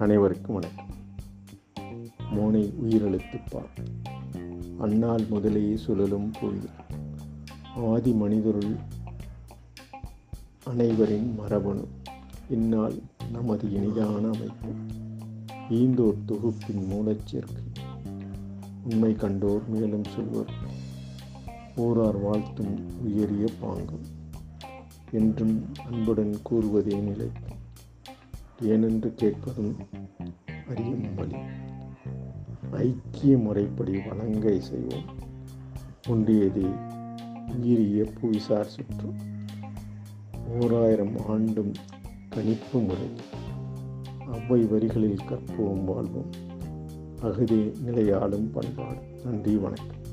அனைவருக்கும் வணக்கம். மோனை உயிரெழுத்துப்பார் அன்னால் முதலே சுழலும் புவியில் ஆதி மனிதருள் அனைவரின் மரபணு. இந்நாள் நமது இனிதான அமைப்பு. ஈந்தோர் தொகுப்பின் மூலச்சேர்க்கை உண்மை கண்டோர் மேலும் சொல்வர். ஊரார் வாழ்த்தும் உயரிய பாங்கம் என்றும் அன்புடன் கூறுவதே நிலைக்கும் ஏனென்று கேட்பதும் அறியும் வழி ஐக்கிய முறைப்படி வணங்க செய்வோம். ஒன்றியது உயிரிய புவிசார் சுற்று. ஓராயிரம் ஆண்டும் கணிப்பு முறை. அவ்வை வரிகளில் கற்போம் வாழ்வோம். அகதி நிலையாளும் பண்பாடு. நன்றி வணக்கம்.